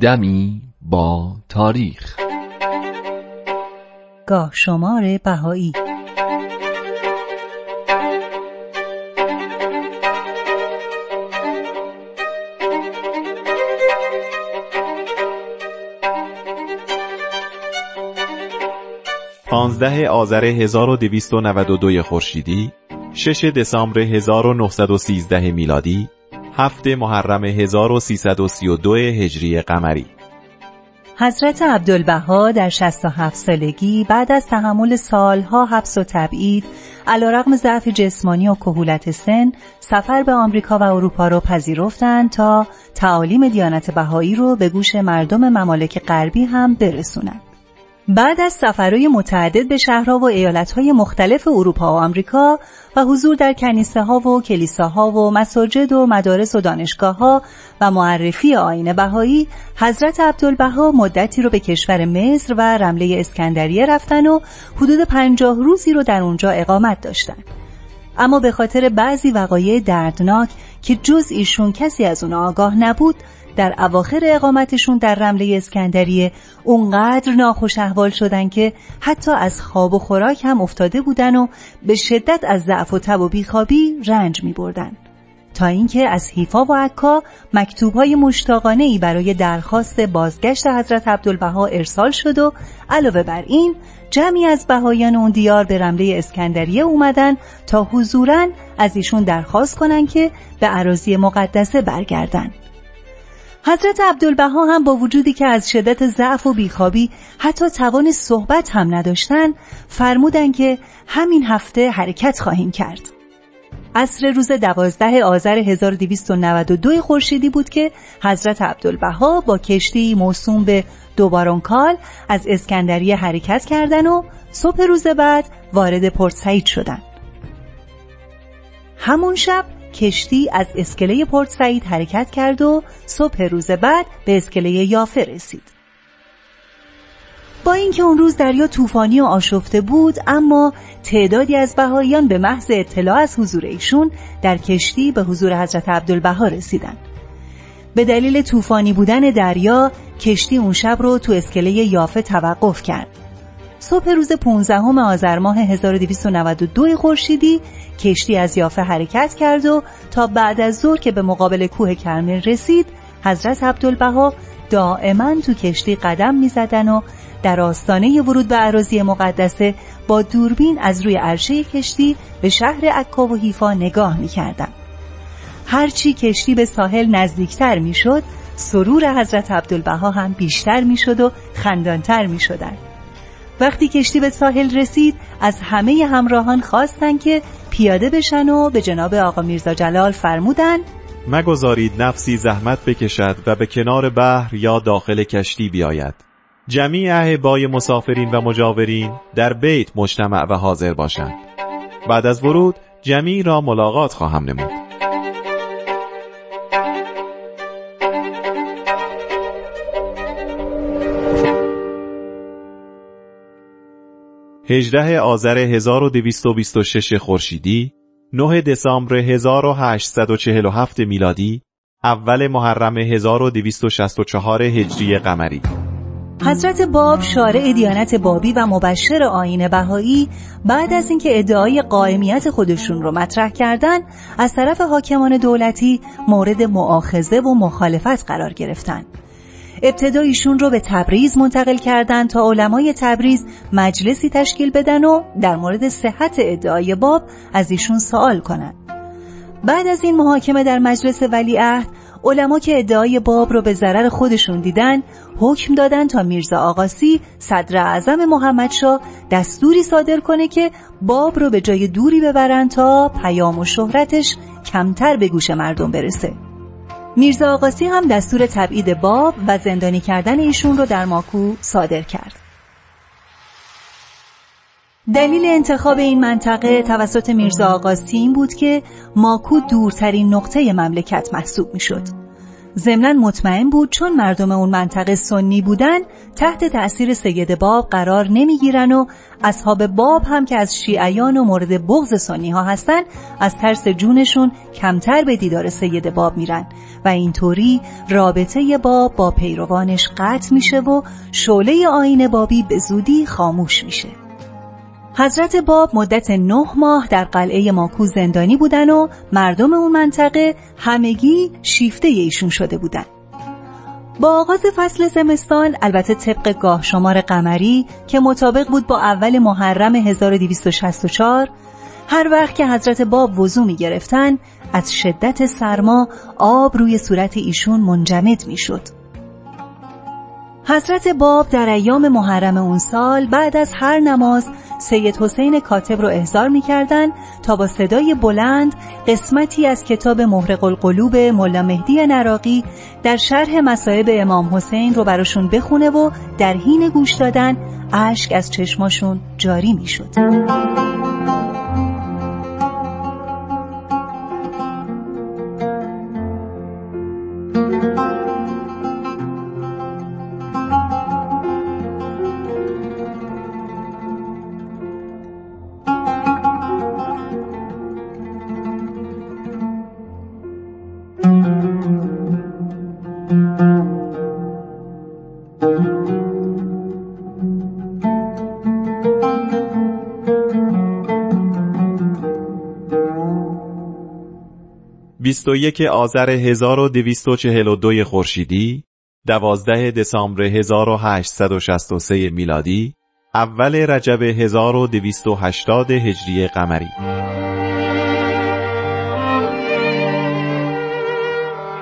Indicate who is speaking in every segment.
Speaker 1: دمی با تاریخ.
Speaker 2: گاه شمار بهایی.
Speaker 3: پانزده آذر 1292 خورشیدی 6 دسامبر 1913 میلادی هفته محرم 1332 هجری قمری
Speaker 2: حضرت عبدالبها در 67 سالگی بعد از تحمل سالها حبس و تبعید علیرغم ضعف جسمانی و کهولت سن سفر به آمریکا و اروپا را پذیرفتند تا تعالیم دیانت بهایی رو به گوش مردم ممالک غربی هم برسونند. بعد از سفرهای متعدد به شهرها و ایالتهای مختلف اروپا و آمریکا و حضور در کنیسه ها و کلیساها و مساجد و مدارس و دانشگاه ها و معرفی آین بهایی حضرت عبدالبها مدتی رو به کشور مصر و رمله اسکندریه رفتن و حدود پنجاه روزی رو در اونجا اقامت داشتن. اما به خاطر بعضی وقایع دردناک که جز ایشون کسی از اون آگاه نبود در اواخر اقامتشون در رمله اسکندریه اونقدر ناخوش احوال شدن که حتی از خواب و خوراک هم افتاده بودن و به شدت از ضعف و تب و بیخوابی رنج می بردن. تا اینکه از حیفا و عکا مکتوبهای مشتاقانه ای برای درخواست بازگشت حضرت عبدالبها ارسال شد و علاوه بر این جمعی از بهایان اون دیار به رمله اسکندریه اومدن تا حضورا از ایشون درخواست کنن که به عراضی مقدسه برگردن. حضرت عبدالبها هم با وجودی که از شدت ضعف و بیخوابی حتی توان صحبت هم نداشتن فرمودن که همین هفته حرکت خواهیم کرد. عصر روز دوازده آذر 1292 خورشیدی بود که حضرت عبدالبها با کشتی موسوم به دوبارونکال از اسکندریه حرکت کردن و صبح روز بعد وارد پورت سعید شدن همون شب کشتی از اسکله پورت سعید حرکت کرد و صبح روز بعد به اسکله یافه رسید. با اینکه اون روز دریا طوفانی و آشفته بود اما تعدادی از بهاییان به محض اطلاع از حضور ایشون در کشتی به حضور حضرت عبدالبها رسیدند. به دلیل طوفانی بودن دریا کشتی اون شب رو تو اسکله یافه توقف کرد. صبح روز 15 آذر ماه 1292 خورشیدی کشتی از یافه حرکت کرد و تا بعد از ظهر که به مقابل کوه کرمل رسید حضرت عبدالبها دائما تو کشتی قدم می‌زدن و در آستانه ورود به عراضی مقدسه با دوربین از روی عرشه کشتی به شهر عکا و حیفا نگاه می‌کردند. هرچی کشتی به ساحل نزدیکتر می‌شد سرور حضرت عبدالبها هم بیشتر می‌شد و خندانتر می‌شدند. وقتی کشتی به ساحل رسید از همه همراهان خواستن که پیاده بشن و به جناب آقا میرزا جلال فرمودن
Speaker 3: مگذارید نفسی زحمت بکشد و به کنار بحر یا داخل کشتی بیاید. جمیع بای مسافرین و مجاورین در بیت مجتمع و حاضر باشند. بعد از ورود جمیع را ملاقات خواهم نمود. 18 آذر 1226 خورشیدی 9 دسامبر 1847 میلادی اول محرم 1264 هجری قمری
Speaker 2: حضرت باب شارع دیانت بابی و مبشر آین بهایی بعد از اینکه ادعای قائمیت خودشون رو مطرح کردن از طرف حاکمان دولتی مورد معاخزه و مخالفت قرار گرفتند. ابتدا ایشون رو به تبریز منتقل کردن تا علمای تبریز مجلسی تشکیل بدن و در مورد صحت ادعای باب از ایشون سوال کنند. بعد از این محاکمه در مجلس ولیعهد علما که ادعای باب رو به ضرر خودشون دیدن حکم دادن تا میرزا آقاسی صدر اعظم محمدشاه دستوری صادر کنه که باب رو به جای دوری ببرن تا پیام و شهرتش کمتر به گوش مردم برسه میرزا آقاسی هم دستور تبعید باب و زندانی کردن ایشون رو در ماکو صادر کرد. دلیل انتخاب این منطقه توسط میرزا آقاسی این بود که ماکو دورترین نقطه مملکت محسوب می شد. ضمنا مطمئن بود چون مردم اون منطقه سنی بودن تحت تأثیر سید باب قرار نمی‌گیرن و اصحاب باب هم که از شیعیان و مورد بغض سنی ها هستن از ترس جونشون کمتر به دیدار سید باب میرن. و اینطوری رابطه باب با پیروانش قطع میشه و شعله آین بابی به زودی خاموش میشه. حضرت باب مدت نه ماه در قلعه ماکو زندانی بودن و مردم اون منطقه همگی شیفته ایشون شده بودن. با آغاز فصل زمستان البته طبق گاه شمار قمری که مطابق بود با اول محرم 1264 هر وقت که حضرت باب وضوع می گرفتن از شدت سرما آب روی صورت ایشون منجمد می شد. حضرت باب در ایام محرم اون سال بعد از هر نماز سید حسین کاتب رو احضار می‌کردن تا با صدای بلند قسمتی از کتاب محرق القلوب ملا مهدی نراقی در شرح مصائب امام حسین رو براشون بخونه و در حین گوش دادن اشک از چشماشون جاری می‌شد.
Speaker 3: 21 آذر 1242 خورشیدی 12 دسامبر 1863 میلادی اول رجب 1280 هجری قمری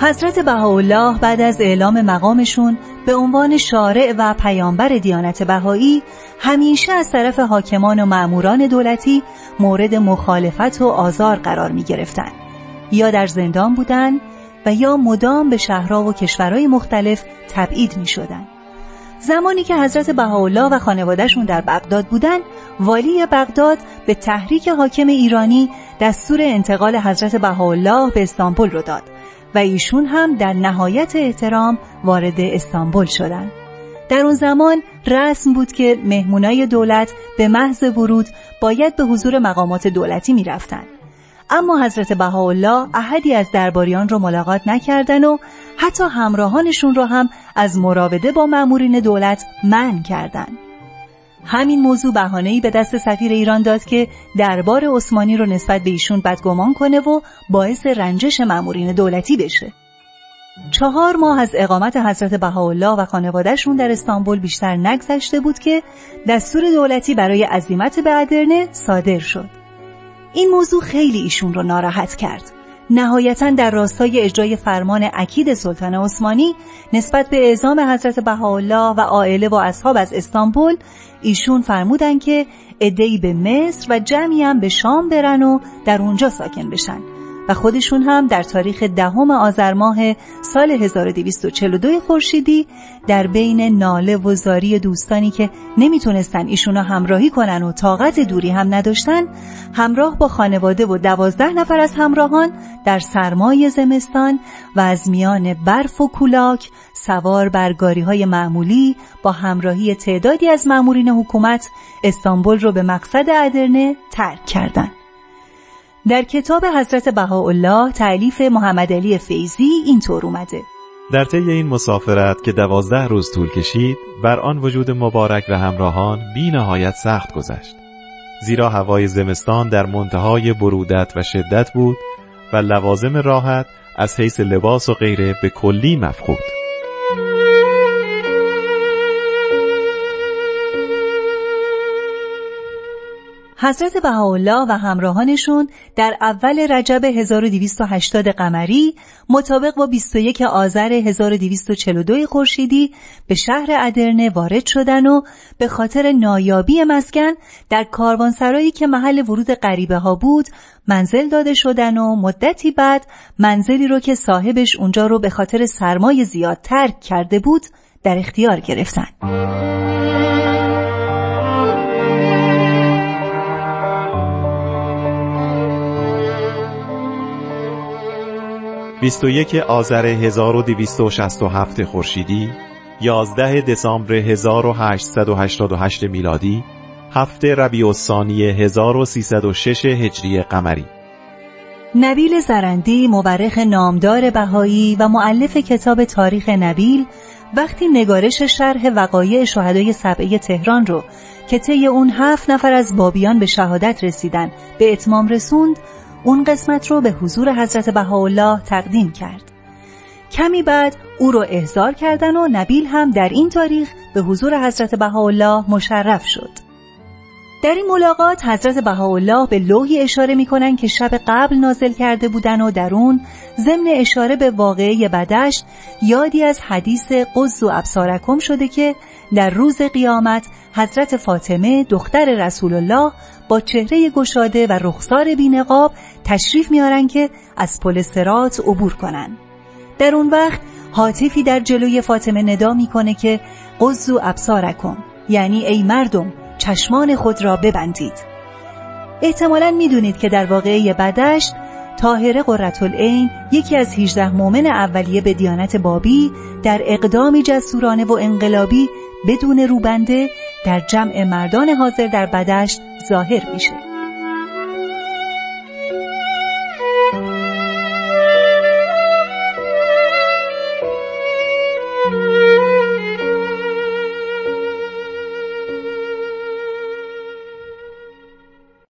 Speaker 2: حضرت بهاءالله بعد از اعلام مقامشون به عنوان شارع و پیامبر دیانت بهایی همیشه از طرف حاکمان و معموران دولتی مورد مخالفت و آزار قرار می گرفتن. یا در زندان بودن و یا مدام به شهرها و کشورهای مختلف تبعید می شدن. زمانی که حضرت بهاءالله و خانوادهشون در بغداد بودن والی بغداد به تحریک حاکم ایرانی دستور انتقال حضرت بهاءالله به استانبول رو داد و ایشون هم در نهایت احترام وارد استانبول شدند. در اون زمان رسم بود که مهمونای دولت به محض ورود باید به حضور مقامات دولتی می رفتن. اما حضرت بهاءالله احدی از درباریان را ملاقات نکردن و حتی همراهانشون را هم از مراوده با مأمورین دولت من کردند. همین موضوع بهانه‌ای به دست سفیر ایران داد که دربار عثمانی رو نسبت به ایشون بدگمان کنه و باعث رنجش مأمورین دولتی بشه. چهار ماه از اقامت حضرت بهاءالله و خانوادهشون در استانبول بیشتر نگذشته بود که دستور دولتی برای عزیمت به صادر شد. این موضوع خیلی ایشون رو ناراحت کرد. نهایتا در راستای اجرای فرمان اکید سلطان عثمانی نسبت به اعزام حضرت بهاءالله و عائله و اصحاب از استانبول ایشون فرمودن که ادهی به مصر و جمعی هم به شام برن و در اونجا ساکن بشن و خودشون هم در تاریخ دهم آذر ماه سال 1242 خورشیدی در بین ناله و زاری دوستانی که نمی‌تونستن ایشونو همراهی کنن و طاقت دوری هم نداشتن همراه با خانواده و دوازده نفر از همراهان در سرمای زمستان و از میان برف و کولاک سوار بر های معمولی با همراهی تعدادی از مامورین حکومت استانبول رو به مقصد ادرنه ترک کردند. در کتاب حضرت بهاءالله تعلیف محمد علی فیزی اینطور اومده.
Speaker 3: در طی این مسافرت که دوازده روز طول کشید بر آن وجود مبارک و همراهان بی نهایت سخت گذشت. زیرا هوای زمستان در منتهای برودت و شدت بود و لوازم راحت از حیث لباس و غیره به کلی مفقود.
Speaker 2: حضرت بهاءالله و همراهانشون در اول رجب 1280 قمری مطابق با 21 آذر 1242 خورشیدی به شهر ادرنه وارد شدن و به خاطر نایابی مسکن در کاروانسرایی که محل ورود غریبه ها بود منزل داده شدن و مدتی بعد منزلی رو که صاحبش اونجا رو به خاطر سرمای زیاد ترک کرده بود در اختیار گرفتن.
Speaker 3: 21 آذر 1267 خورشیدی 11 دسامبر 1888 میلادی هفته ربیع الثانی 1306 هجری قمری.
Speaker 2: نبیل زرندی مورخ نامدار بهایی و معلف کتاب تاریخ نبیل وقتی نگارش شرح وقایع شهدای سبعه تهران رو که طی اون هفت نفر از بابیان به شهادت رسیدن به اتمام رسوند اون قسمت رو به حضور حضرت بهاءالله تقدیم کرد. کمی بعد او رو احضار کردن و نبیل هم در این تاریخ به حضور حضرت بهاءالله مشرف شد. در این ملاقات حضرت بهاءالله به لوحی اشاره می‌کنن که شب قبل نازل کرده بودن و در اون ضمن اشاره به واقعه بدشت یادی از حدیث قز و ابسارکم شده که در روز قیامت حضرت فاطمه دختر رسول الله با چهره گشاده و رخسار بینقاب تشریف میارن که از پل سرات عبور کنن در اون وقت حاطفی در جلوی فاطمه ندا می‌کنه که قز و ابسارکم یعنی ای مردم چشمان خود را ببندید. احتمالا می‌دونید که در واقعه بدشت تاهره قرتالعین یکی از 18 مؤمن اولیه به دیانت بابی در اقدامی جسورانه و انقلابی بدون روبنده در جمع مردان حاضر در بدشت ظاهر میشه.